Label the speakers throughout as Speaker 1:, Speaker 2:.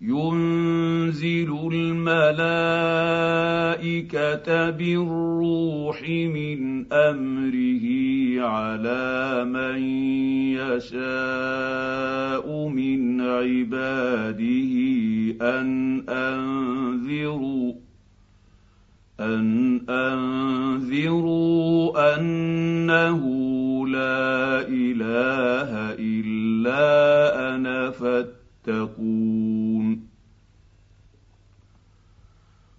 Speaker 1: ينزل الملائكه بالروح من امره على من يشاء من عباده ان انذروا ان انذروا انه لا اله الا انا فاتقون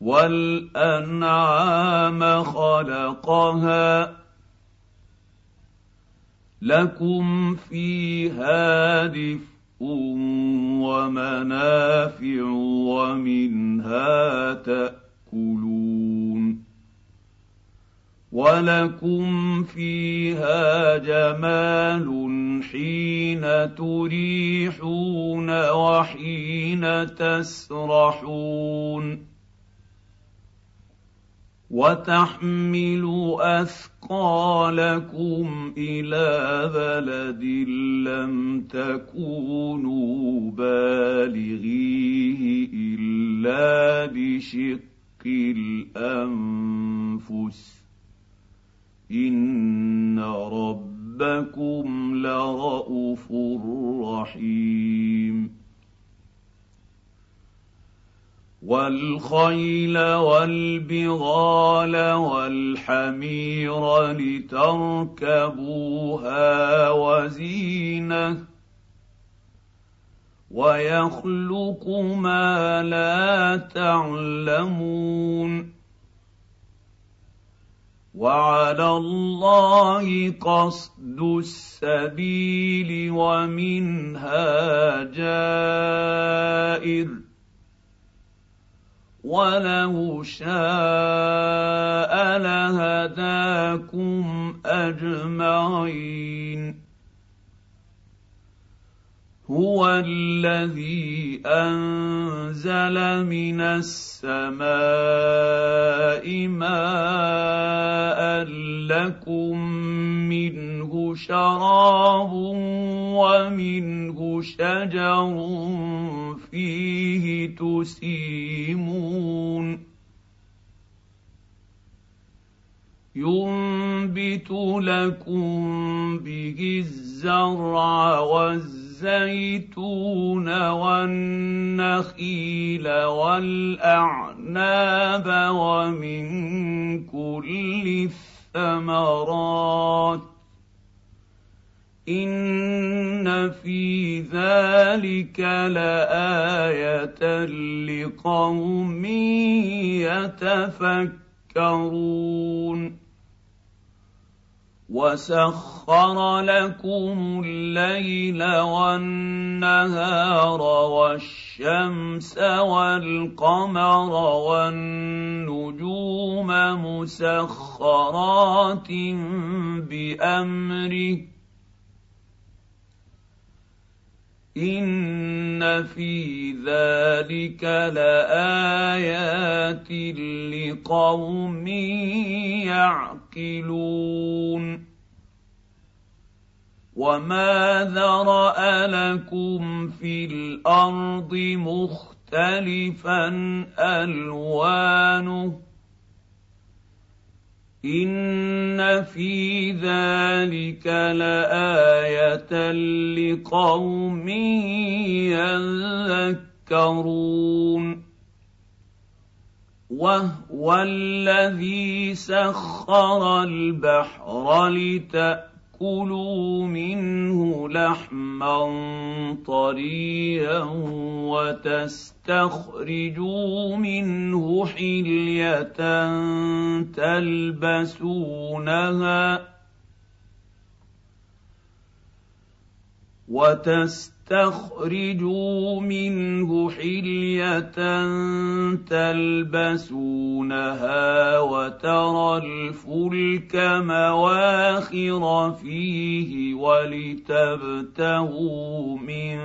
Speaker 1: والانعام خلقها لكم فيها دفء ومنافع ومنها تاكلون ولكم فيها جمال حين تريحون وحين تسرحون وتحمل اثقالكم الى بلد لم تكونوا بالغيه الا بشق الانفس ان ربكم لرءوف رحيم والخيل والبغال والحمير لتركبوها وزينه ويخلق ما لا تعلمون وعلى الله قصد السبيل ومنها جائر ولو شاء لهداكم اجمعين هو الذي انزل من السماء ماء لكم منه شراب ومنه شجر فيه تسيمون ينبت لكم به الزرع والزرع الزيتون والنخيل والاعناب ومن كل الثمرات ان في ذلك لايه لقوم يتفكرون وسخر لكم الليل والنهار والشمس والقمر والنجوم مسخرات بامره ان في ذلك لايات لقوم يعقلون وما ذرا لكم في الارض مختلفا الوانه ان في ذلك لايه لقوم يذكرون وهو الذي سخر البحر لتأتي كلوا منه لحما طريا وتستخرجوا منه حليه تلبسونها وتست تستخرجوا منه حليه تلبسونها وترى الفلك مواخر فيه ولتبتغوا من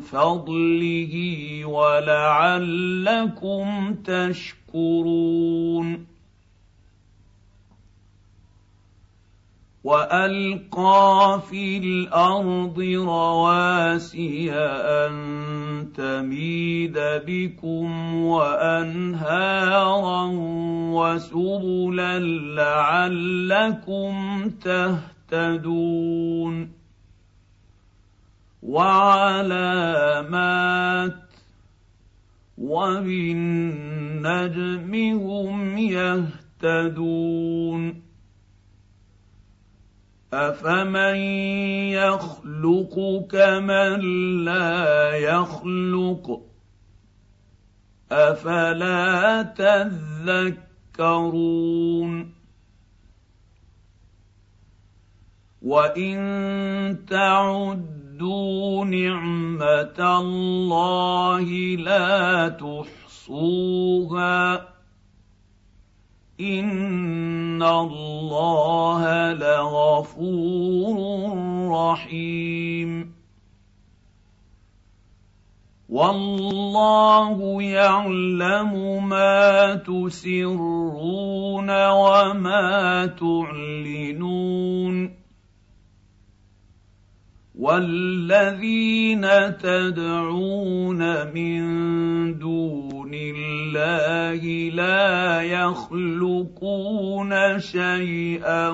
Speaker 1: فضله ولعلكم تشكرون والقى في الارض رواسي ان تميد بكم وانهارا وسبلا لعلكم تهتدون وعلامات وبالنجم هم يهتدون افمن يخلق كمن لا يخلق افلا تذكرون وان تعدوا نعمه الله لا تحصوها ان الله لغفور رحيم والله يعلم ما تسرون وما تعلنون والذين تدعون من دون دون الله لا يخلقون شيئا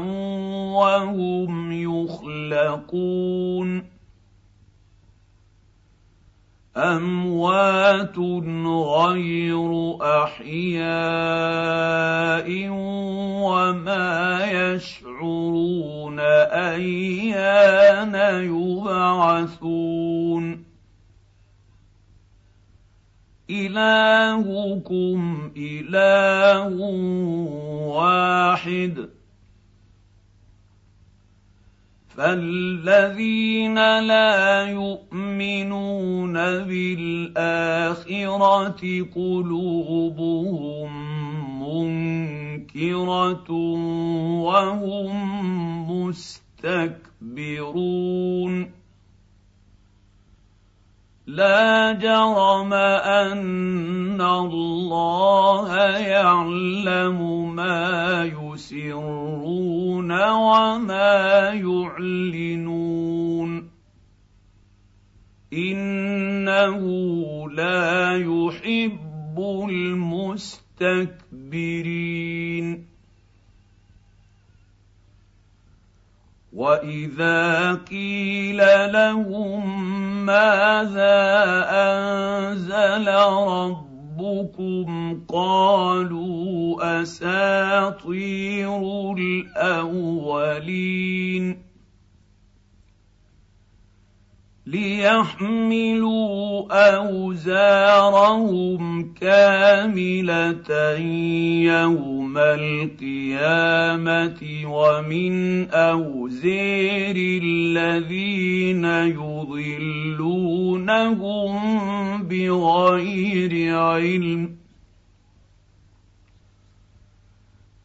Speaker 1: وهم يخلقون اموات غير احياء وما يشعرون ايان يبعثون إلهكم إله واحد فالذين لا يؤمنون بالآخرة قلوبهم منكرة وهم مستكبرون لا جرم ان الله يعلم ما يسرون وما يعلنون انه لا يحب المستكبرين واذا قيل لهم ماذا انزل ربكم قالوا اساطير الاولين ليحملوا اوزارهم كامله يوم القيامه ومن اوزير الذين يضلونهم بغير علم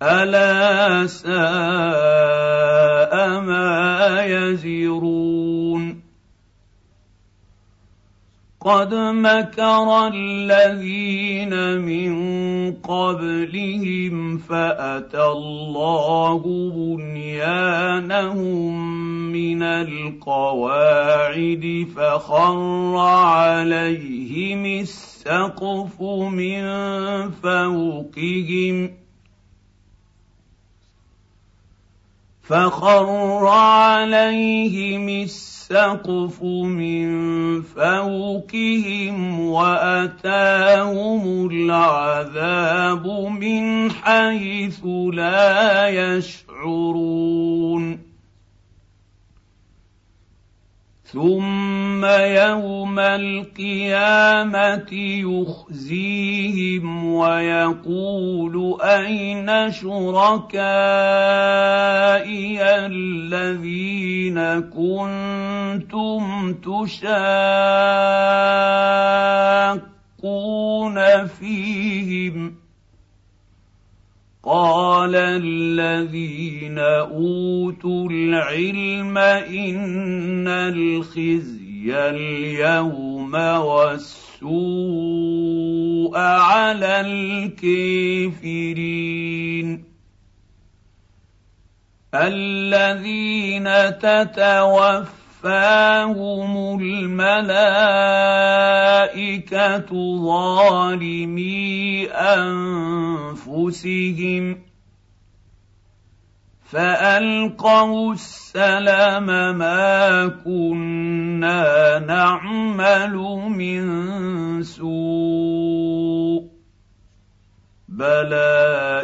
Speaker 1: الا ساء ما يزرون قد مكر الذين من قبلهم فاتى الله بنيانهم من القواعد فخر عليهم السقف من فوقهم فخر عليهم السقف السقف من فوقهم واتاهم العذاب من حيث لا يشعرون ثم يوم القيامه يخزيهم ويقول اين شركائي الذين كنتم تشاقون فيهم قال الذين اوتوا العلم ان الخزي اليوم والسوء على الكافرين الذين تتوفوا توفاهم الملائكه ظالمي انفسهم فالقوا السلام ما كنا نعمل من سوء بلى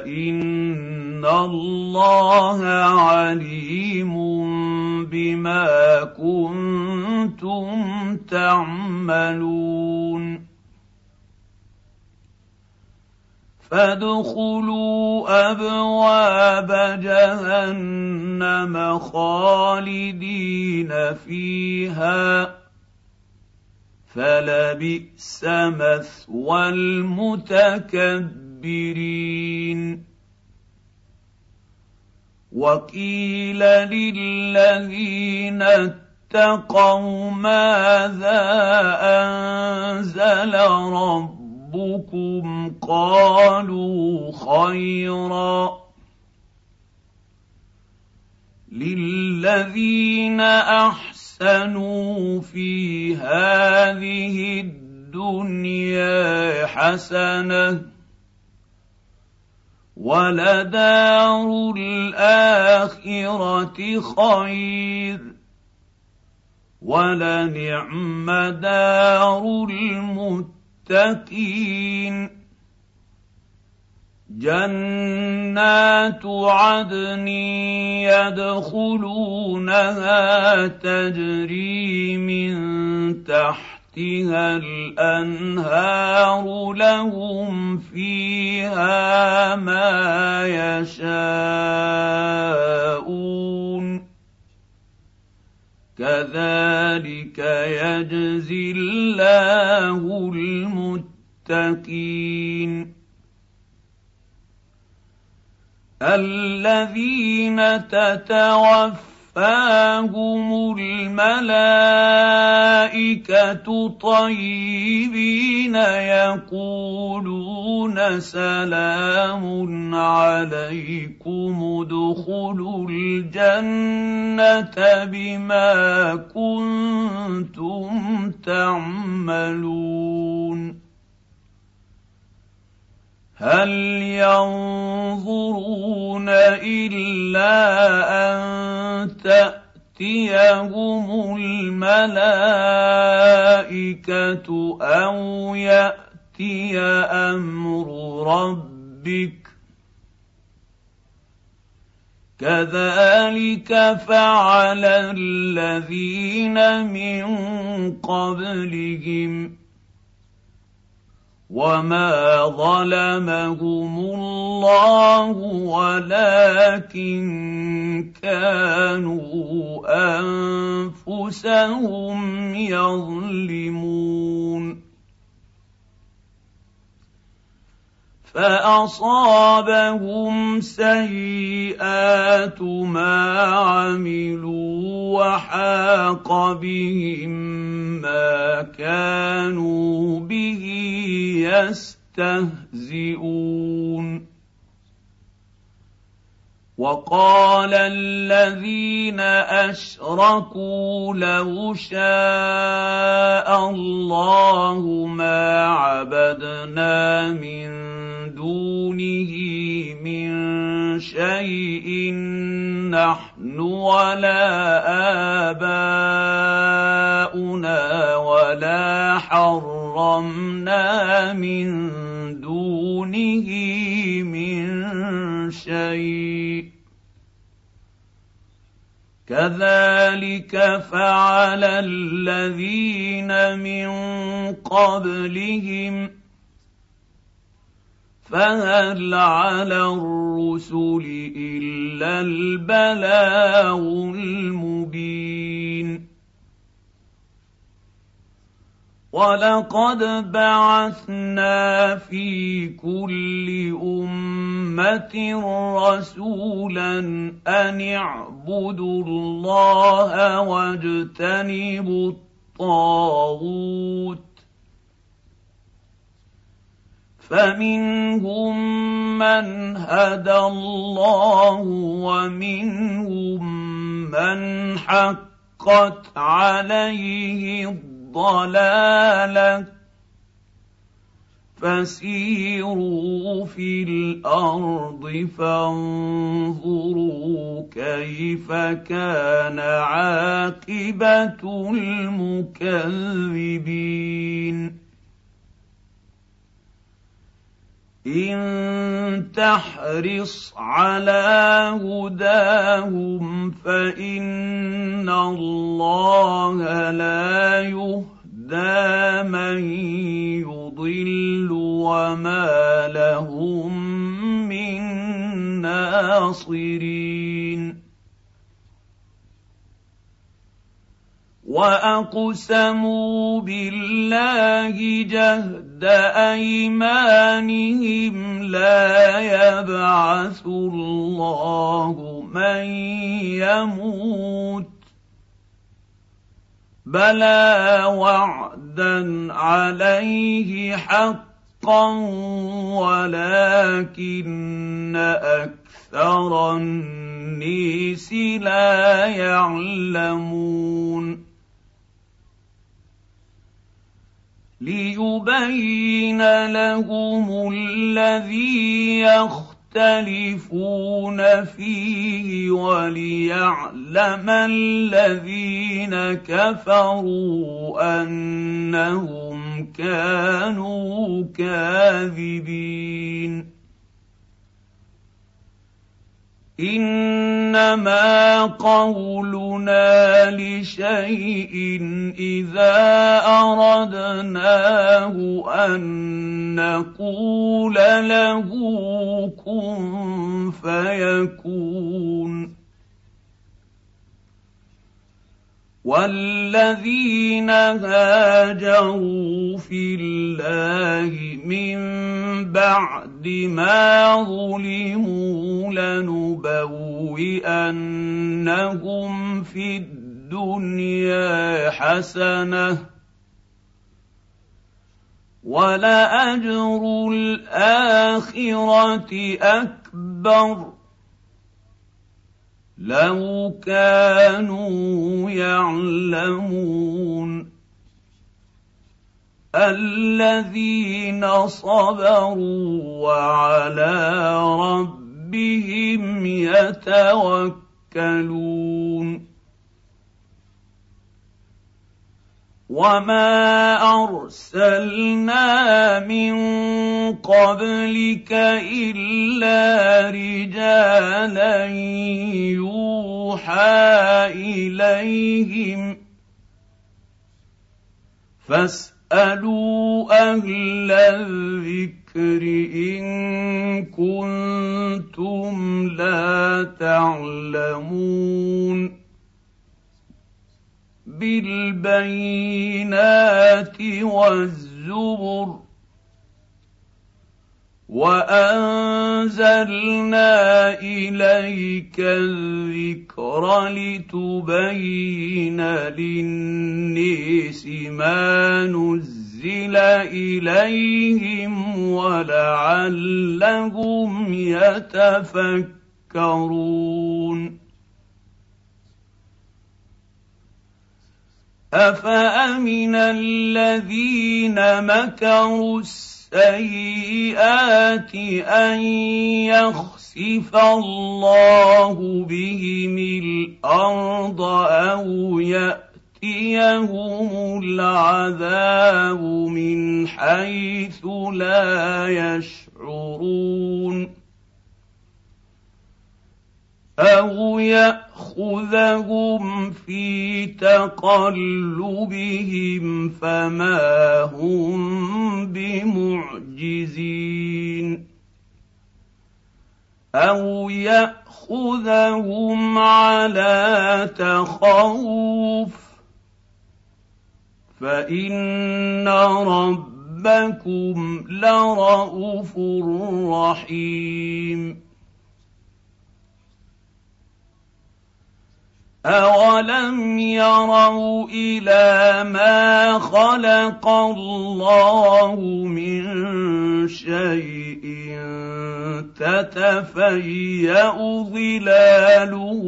Speaker 1: ان الله عليم بما كنتم تعملون فادخلوا ابواب جهنم خالدين فيها فلبئس مثوى المتكبرين وقيل للذين اتقوا ماذا انزل ربكم قالوا خيرا للذين احسنوا في هذه الدنيا حسنه ولدار الاخره خير ولنعم دار المتقين جنات عدن يدخلونها تجري من تحت تحتها الانهار لهم فيها ما يشاءون كذلك يجزي الله المتقين الذين تتوفى توفاهم الملائكه طيبين يقولون سلام عليكم ادخلوا الجنه بما كنتم تعملون هل ينظرون الا ان تاتيهم الملائكه او ياتي امر ربك كذلك فعل الذين من قبلهم وما ظلمهم الله ولكن كانوا انفسهم يظلمون فاصابهم سيئات ما عملوا وحاق بهم ما كانوا به يستهزئون وقال الذين اشركوا لو شاء الله ما عبدنا من دونه من شيء نحن ولا اباؤنا ولا حرمنا من دونه من شيء كذلك فعل الذين من قبلهم فهل على الرسل الا البلاغ المبين ولقد بعثنا في كل امه رسولا ان اعبدوا الله واجتنبوا الطاغوت فمنهم من هدى الله ومنهم من حقت عليه الضلاله فسيروا في الارض فانظروا كيف كان عاقبه المكذبين ان تحرص على هداهم فان الله لا يهدى من يضل وما لهم من ناصرين واقسموا بالله جهد ايمانهم لا يبعث الله من يموت بلى وعدا عليه حقا ولكن اكثر النيس لا يعلمون ليبين لهم الذي يختلفون فيه وليعلم الذين كفروا انهم كانوا كاذبين انما قولنا لشيء اذا اردناه ان نقول له كن فيكون والذين هاجروا في الله من بعد ما ظلموا لنبوئنهم في الدنيا حسنه ولاجر الاخره اكبر لو كانوا يعلمون الذين صبروا وعلى ربهم يتوكلون وما ارسلنا من قبلك الا رجالا يوحى اليهم فاسالوا اهل الذكر ان كنتم لا تعلمون بالبينات والزبر وانزلنا اليك الذكر لتبين للناس ما نزل اليهم ولعلهم يتفكرون افامن الذين مكروا السيئات ان يخسف الله بهم الارض او ياتيهم العذاب من حيث لا يشعرون او ياخذهم في تقلبهم فما هم بمعجزين او ياخذهم على تخوف فان ربكم لرءوف رحيم اولم يروا الى ما خلق الله من شيء تتفيا ظلاله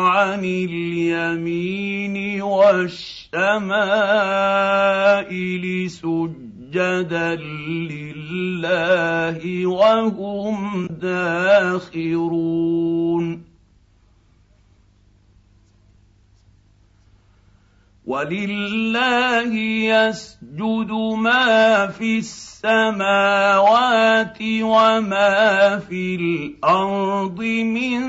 Speaker 1: عن اليمين والشمائل سجدا لله وهم داخرون ولله يسجد ما في السماوات وما في الارض من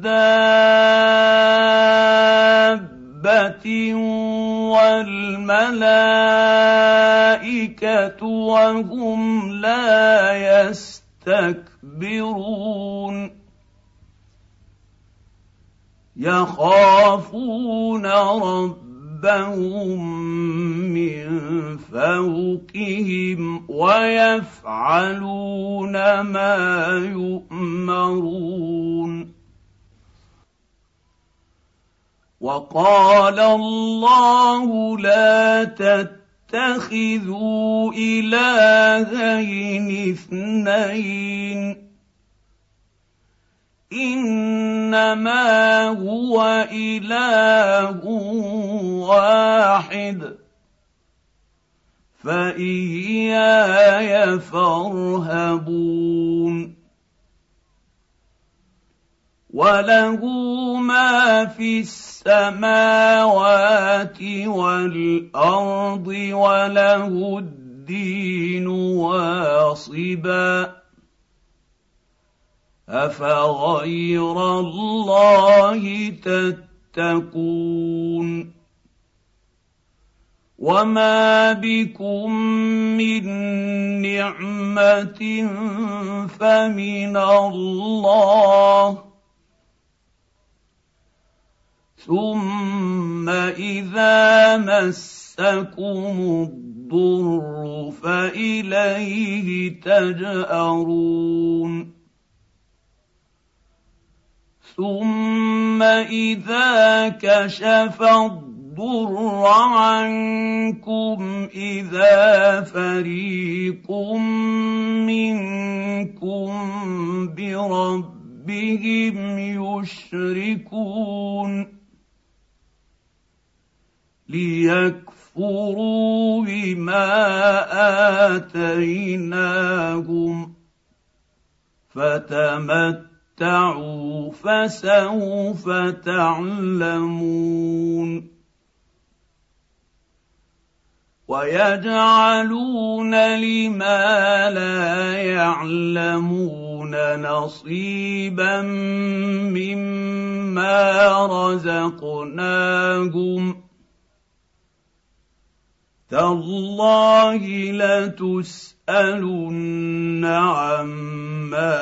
Speaker 1: دابه والملائكه وهم لا يستكبرون يخافون رب ربهم من فوقهم ويفعلون ما يؤمرون وقال الله لا تتخذوا الهين اثنين انما هو اله واحد فاياي فارهبون وله ما في السماوات والارض وله الدين واصبا افغير الله تتقون وما بكم من نعمه فمن الله ثم اذا مسكم الضر فاليه تجارون ثم اذا كشف الضر عنكم اذا فريق منكم بربهم يشركون ليكفروا بما اتيناهم فتمت تتمتعوا فسوف تعلمون ويجعلون لما لا يعلمون نصيبا مما رزقناهم ۖ تالله لتسالن عما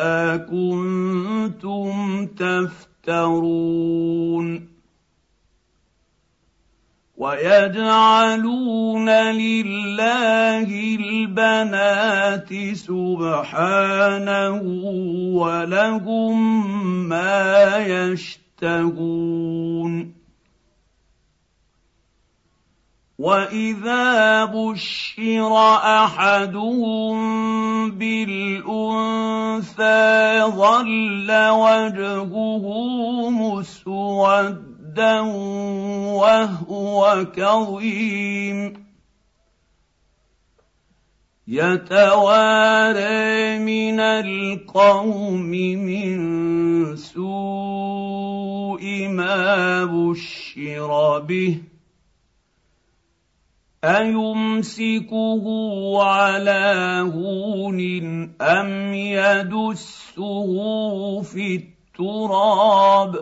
Speaker 1: كنتم تفترون ويجعلون لله البنات سبحانه ولهم ما يشتهون واذا بشر احدهم بالانثى ظل وجهه مسودا وهو كظيم يتوارى من القوم من سوء ما بشر به ايمسكه على هون ام يدسه في التراب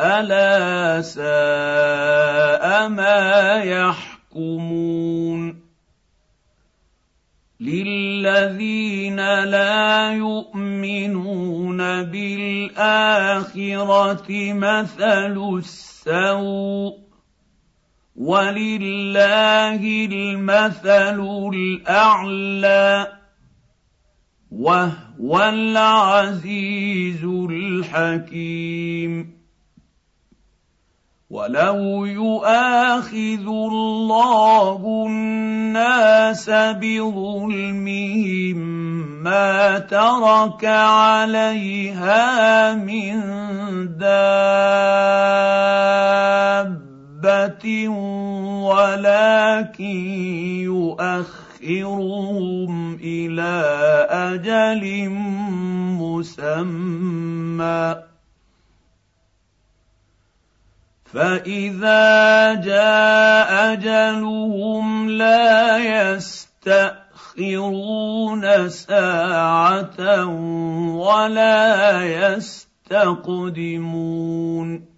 Speaker 1: الا ساء ما يحكمون للذين لا يؤمنون بالاخره مثل السوء ولله المثل الاعلى وهو العزيز الحكيم ولو يؤاخذ الله الناس بظلمهم ما ترك عليها من دابه حبه ولكن يؤخرهم الى اجل مسمى فاذا جاء اجلهم لا يستاخرون ساعه ولا يستقدمون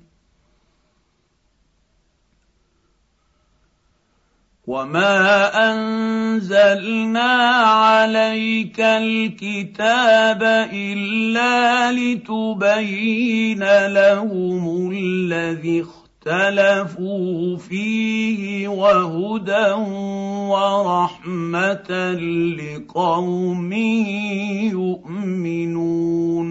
Speaker 1: وما انزلنا عليك الكتاب الا لتبين لهم الذي اختلفوا فيه وهدى ورحمه لقوم يؤمنون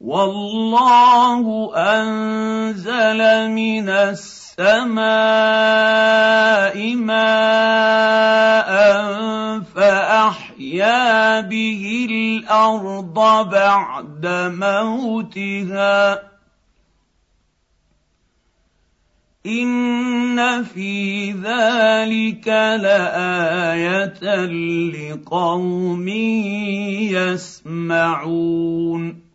Speaker 1: والله انزل من السماء السماء ماء فاحيا به الارض بعد موتها ان في ذلك لايه لقوم يسمعون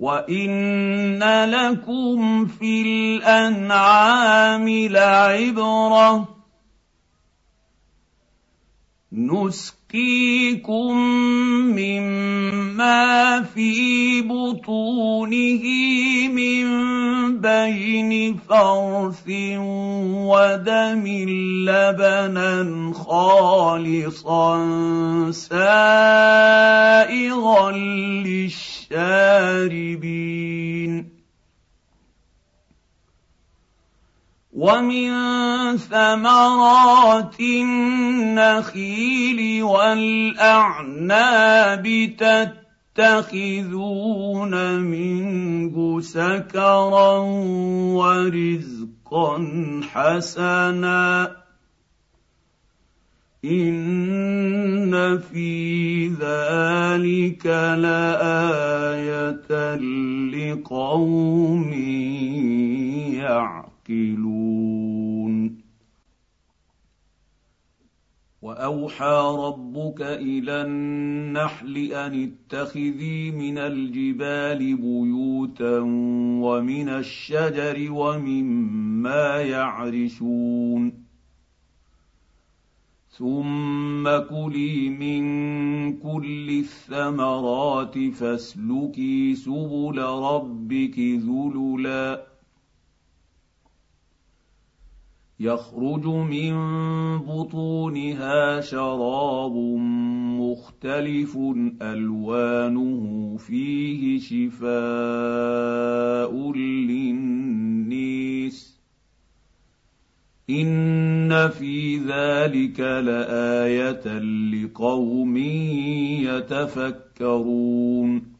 Speaker 1: وان لكم في الانعام لعبره نسقيكم مما في بطونه من بين فرث ودم لبنا خالصا سائغا للشاربين ومن ثمرات النخيل والاعناب تتخذون منه سكرا ورزقا حسنا ان في ذلك لايه لقوم يعلمون يَعْقِلُونَ واوحى ربك الى النحل ان اتخذي من الجبال بيوتا ومن الشجر ومما يعرشون ثم كلي من كل الثمرات فاسلكي سبل ربك ذللا يخرج من بطونها شراب مختلف الوانه فيه شفاء للنيس ان في ذلك لايه لقوم يتفكرون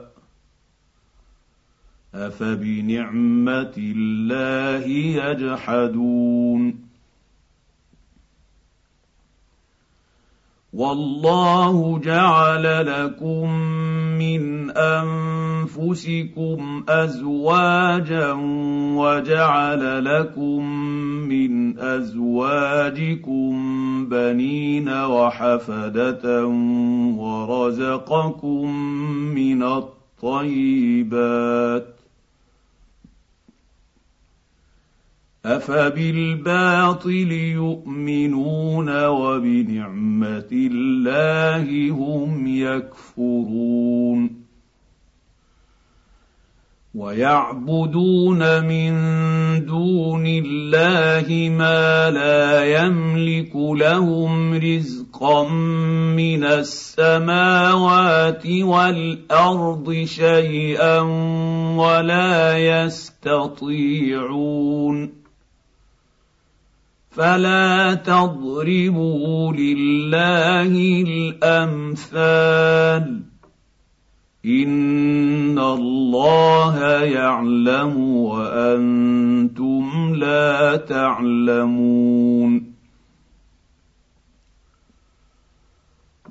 Speaker 1: أفبنعمة الله يجحدون والله جعل لكم من أنفسكم أزواجا وجعل لكم من أزواجكم بنين وحفدة ورزقكم من الطيبات افبالباطل يؤمنون وبنعمه الله هم يكفرون ويعبدون من دون الله ما لا يملك لهم رزقا من السماوات والارض شيئا ولا يستطيعون فلا تضربوا لله الامثال ان الله يعلم وانتم لا تعلمون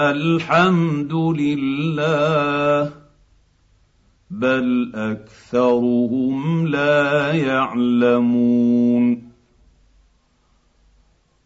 Speaker 1: الحمد لله بل اكثرهم لا يعلمون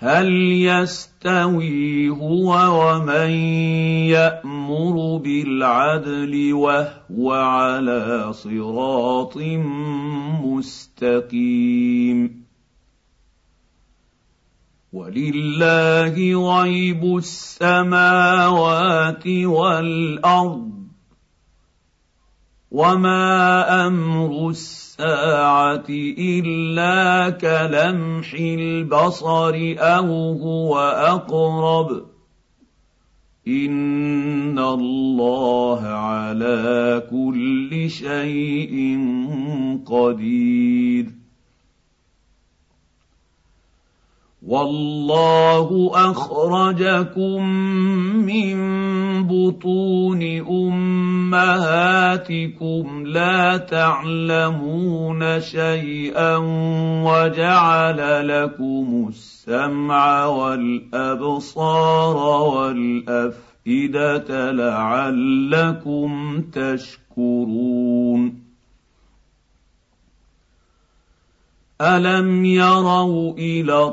Speaker 1: هل يستوي هو ومن يامر بالعدل وهو على صراط مستقيم ولله غيب السماوات والارض وما امر الساعه الا كلمح البصر او هو اقرب ان الله على كل شيء قدير والله اخرجكم من بطون امهاتكم لا تعلمون شيئا وجعل لكم السمع والابصار والافئده لعلكم تشكرون الم يروا الى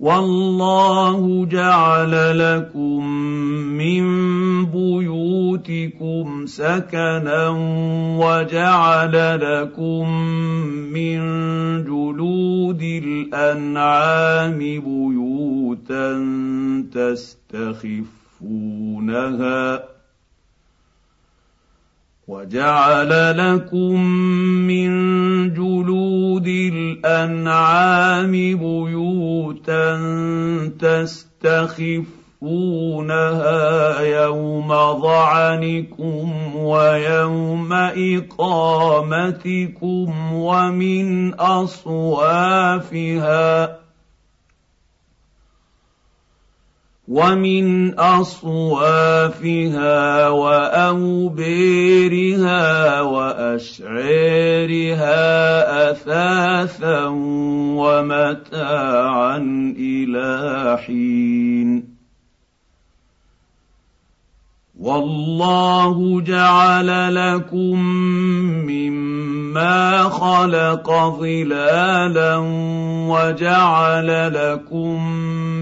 Speaker 1: والله جعل لكم من بيوتكم سكنا وجعل لكم من جلود الانعام بيوتا تستخفونها وجعل لكم من جلود الانعام بيوتا تستخفونها يوم ظعنكم ويوم اقامتكم ومن اصوافها ومن اصوافها واوبيرها واشعيرها اثاثا ومتاعا الى حين والله جعل لكم مما ما خلق ظلالا وجعل لكم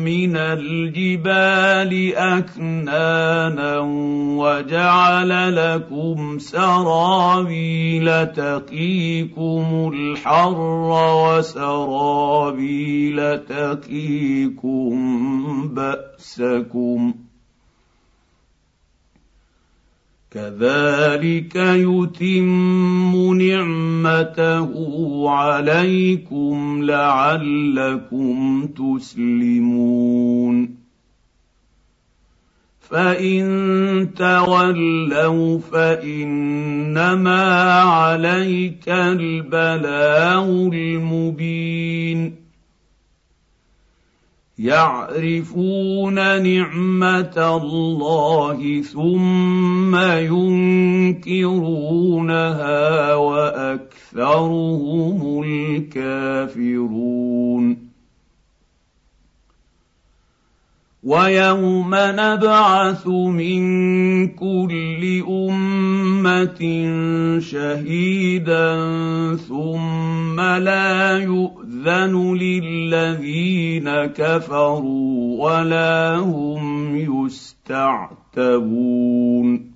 Speaker 1: من الجبال اكنانا وجعل لكم سرابيل تقيكم الحر وسرابيل تقيكم باسكم كذلك يتم نعمته عليكم لعلكم تسلمون فان تولوا فانما عليك البلاغ المبين يعرفون نعمه الله ثم ثم ينكرونها واكثرهم الكافرون ويوم نبعث من كل امه شهيدا ثم لا يؤذن للذين كفروا ولا هم يستعتبون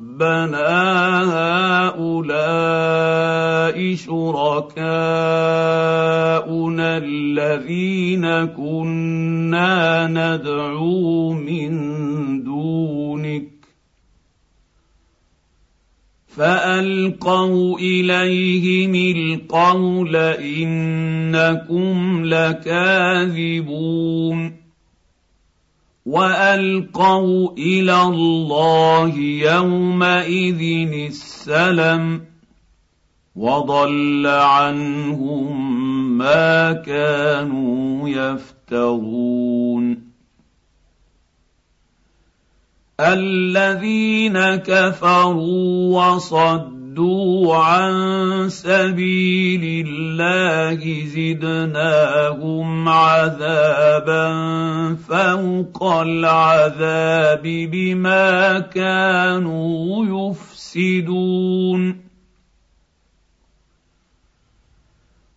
Speaker 1: ربنا هؤلاء شركاؤنا الذين كنا ندعو من دونك فالقوا اليهم القول انكم لكاذبون والقوا الى الله يومئذ السلم وضل عنهم ما كانوا يفترون الذين كفروا وصدوا صدوا عن سبيل الله زدناهم عذابا فوق العذاب بما كانوا يفسدون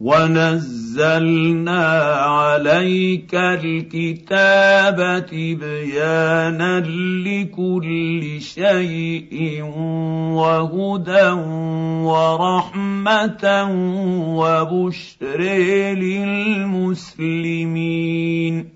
Speaker 1: ونزلنا عليك الكتاب تبيانا لكل شيء وهدى ورحمه وبشر للمسلمين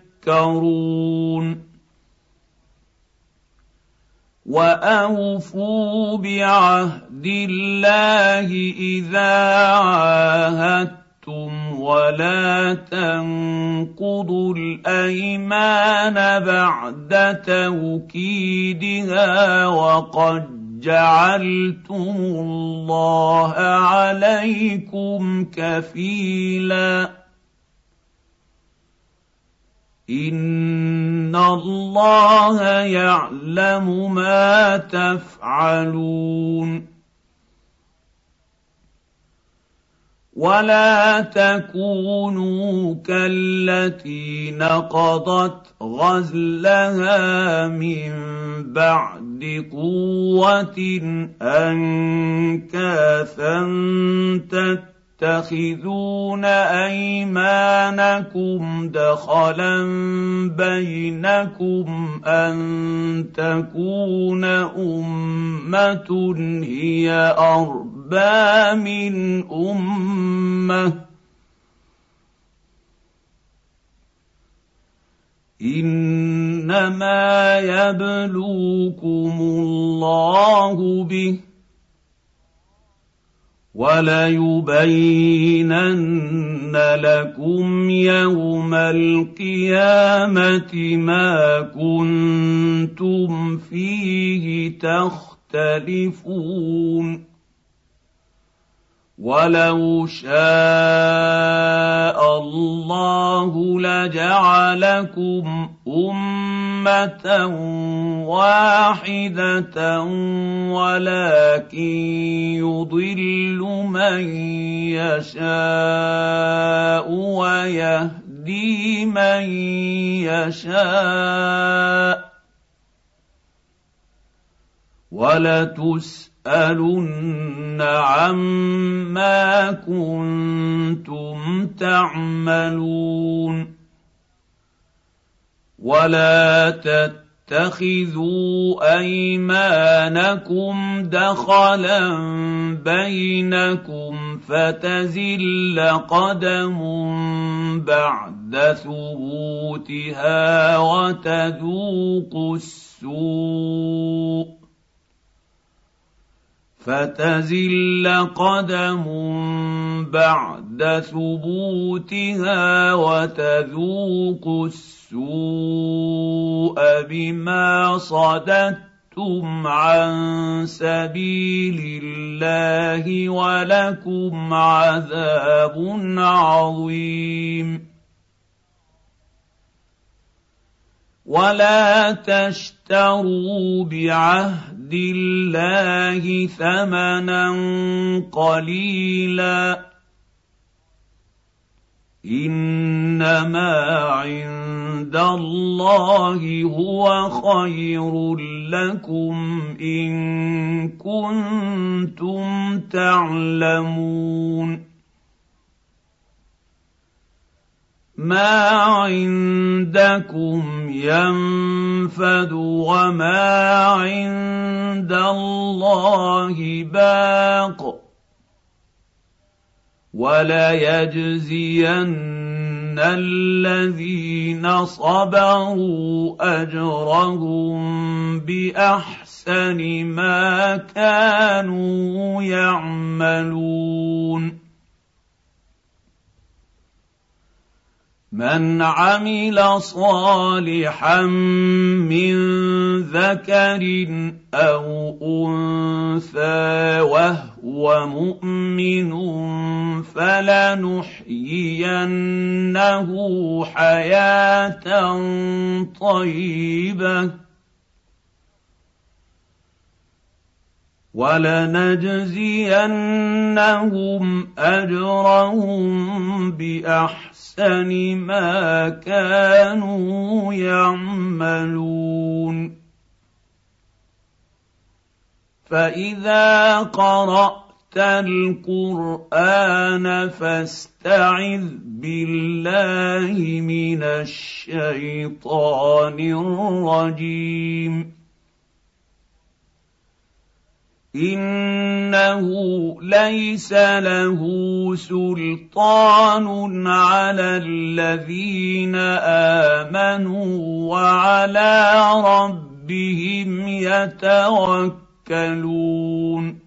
Speaker 1: تذكرون واوفوا بعهد الله اذا عاهدتم ولا تنقضوا الايمان بعد توكيدها وقد جعلتم الله عليكم كفيلاً ان الله يعلم ما تفعلون ولا تكونوا كالتي نقضت غزلها من بعد قوه انكاثا تتبعون تتخذون ايمانكم دخلا بينكم ان تكون امه هي اربى من امه انما يبلوكم الله به وليبينن لكم يوم القيامه ما كنتم فيه تختلفون ولو شاء الله لجعلكم امه واحده ولكن يضل من يشاء ويهدي من يشاء ولتسال لتسالن عما كنتم تعملون ولا تتخذوا ايمانكم دخلا بينكم فتزل قدم بعد ثبوتها وتذوقوا السوء فتزل قدم بعد ثبوتها وتذوق السوء بما صددتم عن سبيل الله ولكم عذاب عظيم ولا تشتروا بعهد عِندِ اللَّهِ ثَمَنًا قَلِيلًا انما عند الله هو خير لكم ان كنتم تعلمون ما عندكم ينفد وما عند الله باق وليجزين الذين صبروا اجرهم باحسن ما كانوا يعملون من عمل صالحا من ذكر او انثى وهو مؤمن فلنحيينه حياه طيبه ولنجزينهم اجرهم باحسن ما كانوا يعملون فاذا قرات القران فاستعذ بالله من الشيطان الرجيم انه ليس له سلطان على الذين امنوا وعلى ربهم يتوكلون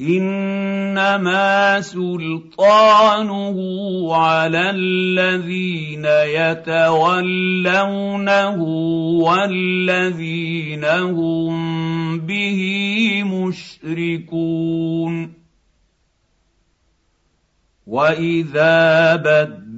Speaker 1: انما سلطانه على الذين يتولونه والذين هم به مشركون واذا بدل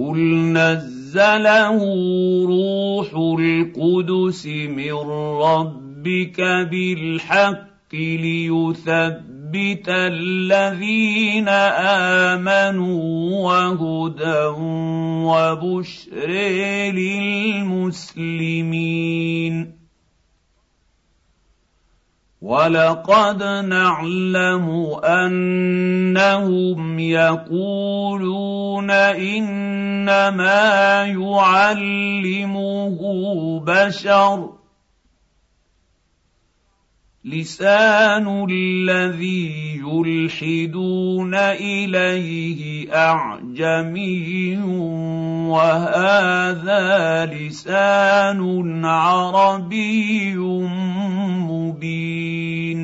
Speaker 1: قل نزله روح القدس من ربك بالحق ليثبت الذين امنوا وهدى وبشر للمسلمين ولقد نعلم انهم يقولون انما يعلمه بشر لسان الذي يلحدون اليه اعجمي وهذا لسان عربي مبين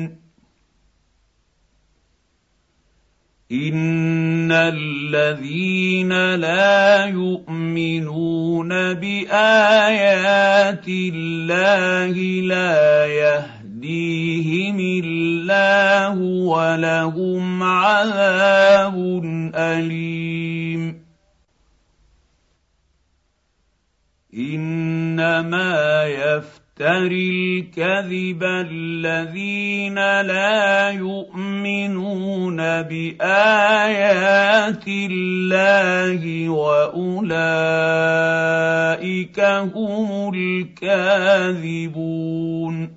Speaker 1: ان الذين لا يؤمنون بايات الله لا يهتدون يهديهم الله ولهم عذاب اليم انما يفتري الكذب الذين لا يؤمنون بايات الله واولئك هم الكاذبون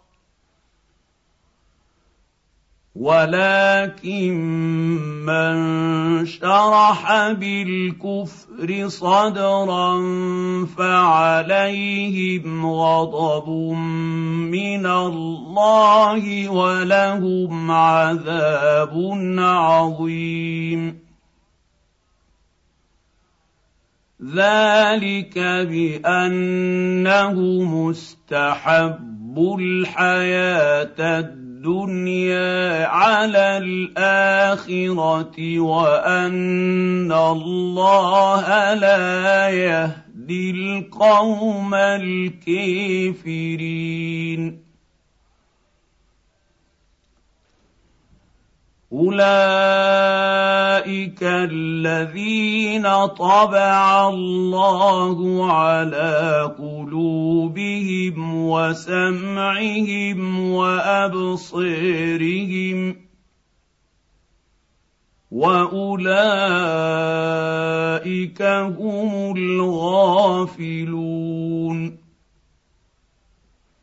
Speaker 1: ولكن من شرح بالكفر صدرا فعليهم غضب من الله ولهم عذاب عظيم ذلك بانه مستحب الحياه الدنيا الدنيا على الاخره وان الله لا يهدي القوم الكافرين اولئك اولئك الذين طبع الله على قلوبهم وسمعهم وابصيرهم واولئك هم الغافلون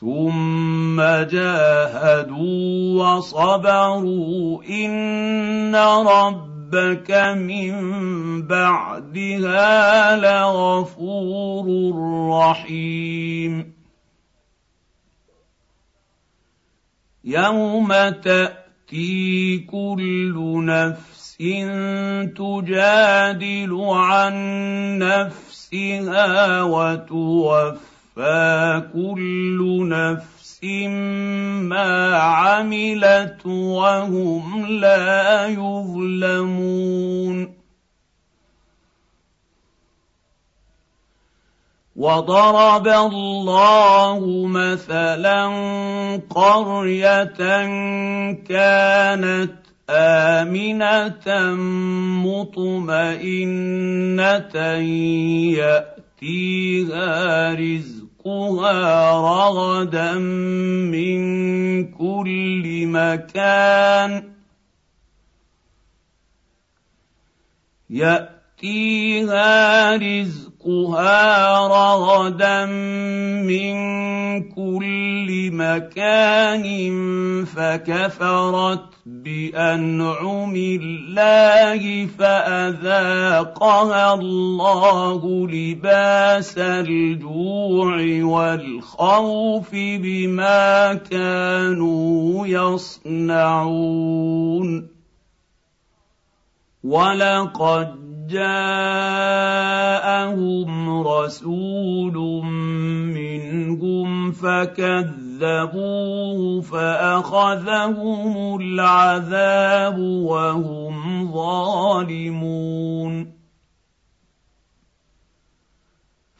Speaker 1: ثم جاهدوا وصبروا ان ربك من بعدها لغفور رحيم يوم تاتي كل نفس تجادل عن نفسها وتوفى فكل نَفْسٍ مَّا عَمِلَتْ وَهُمْ لَا يُظْلَمُونَ وضرب الله مثلا قريه كانت امنه مطمئنه ياتيها رِزْقُهَا يرزقها رغدا من كل مكان ياتيها رزقها رزقها رغدا من كل مكان فكفرت بانعم الله فاذاقها الله لباس الجوع والخوف بما كانوا يصنعون ولقد جاءهم رسول منهم فكذبوه فاخذهم العذاب وهم ظالمون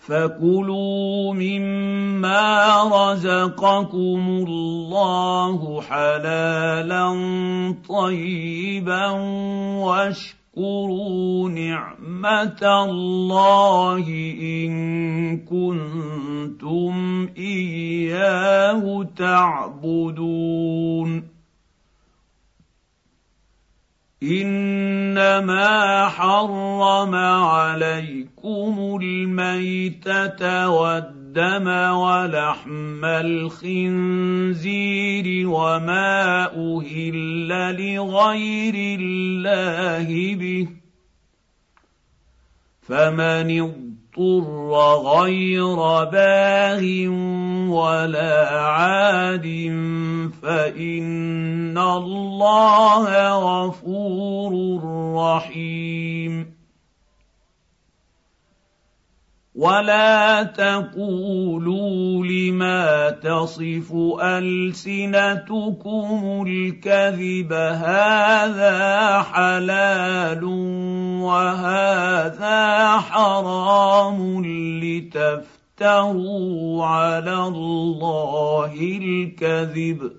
Speaker 1: فكلوا مما رزقكم الله حلالا طيبا واشكروا اذكروا نعمه الله ان كنتم اياه تعبدون انما حرم عليكم الميته والدم الدم ولحم الخنزير وما اهل لغير الله به فمن اضطر غير باغ ولا عاد فان الله غفور رحيم ولا تقولوا لما تصف السنتكم الكذب هذا حلال وهذا حرام لتفتروا على الله الكذب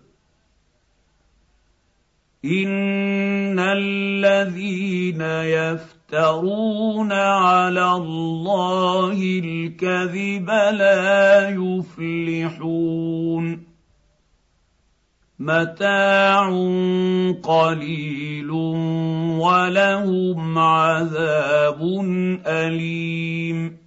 Speaker 1: ان الذين يفترون يفترون على الله الكذب لا يفلحون متاع قليل ولهم عذاب اليم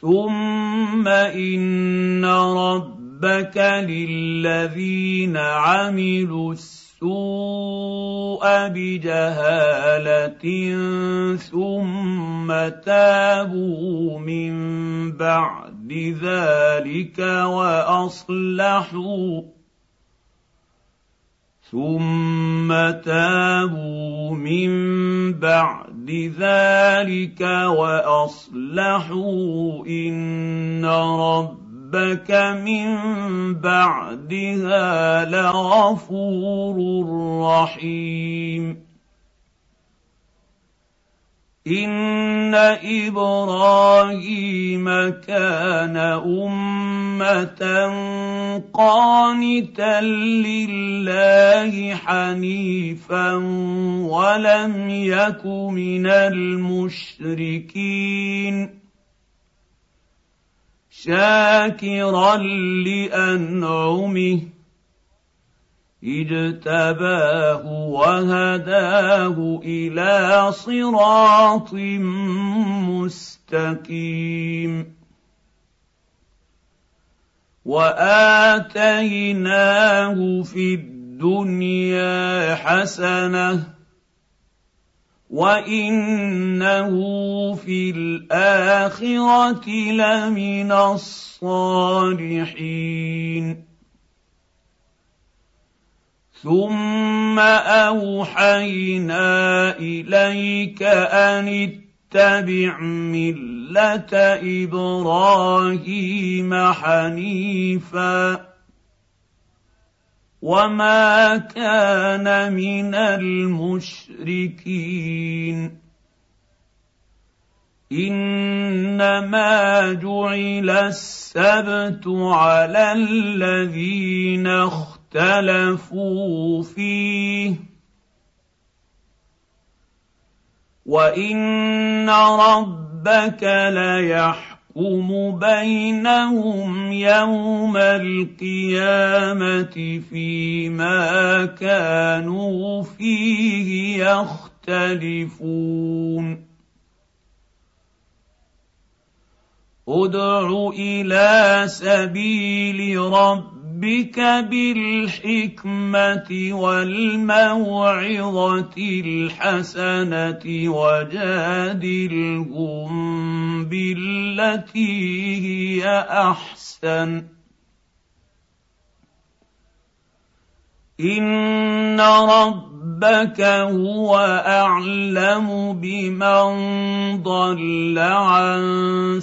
Speaker 1: ثم ان ربك للذين عملوا السوء بجهاله ثم تابوا من بعد ذلك واصلحوا ثم تابوا من بعد لذلك واصلحوا ان ربك من بعدها لغفور رحيم ان ابراهيم كان امه قانتا لله حنيفا ولم يك من المشركين شاكرا لانعمه اجتباه وهداه الى صراط مستقيم واتيناه في الدنيا حسنه وانه في الاخره لمن الصالحين ثم اوحينا اليك ان اتبع مله ابراهيم حنيفا وما كان من المشركين انما جعل السبت على الذين اختاروا اخْتَلَفُوا فِيهِ وَإِنَّ رَبَّكَ لَيَحْكُمُ بَيْنَهُمْ يَوْمَ الْقِيَامَةِ فِيمَا كَانُوا فِيهِ يَخْتَلِفُونَ ادْعُ إِلَى سَبِيلِ رَبِّكَ ربك بالحكمه والموعظه الحسنه وجادلهم بالتي هي احسن ان رب ربك هو اعلم بمن ضل عن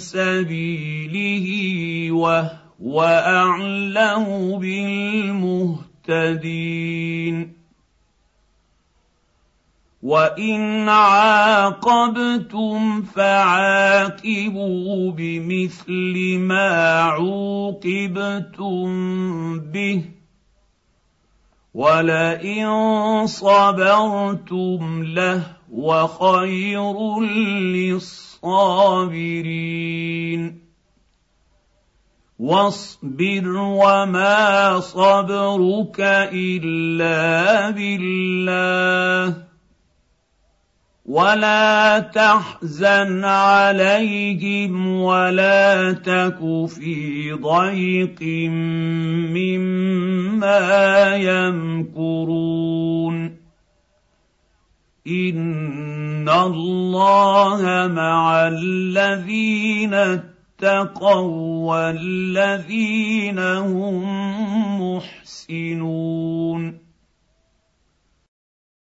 Speaker 1: سبيله وهو واعلم بالمهتدين وان عاقبتم فعاقبوا بمثل ما عوقبتم به ولئن صبرتم له وخير للصابرين واصبر وما صبرك الا بالله ولا تحزن عليهم ولا تك في ضيق مما يمكرون ان الله مع الذين اتقوا والذين هم محسنون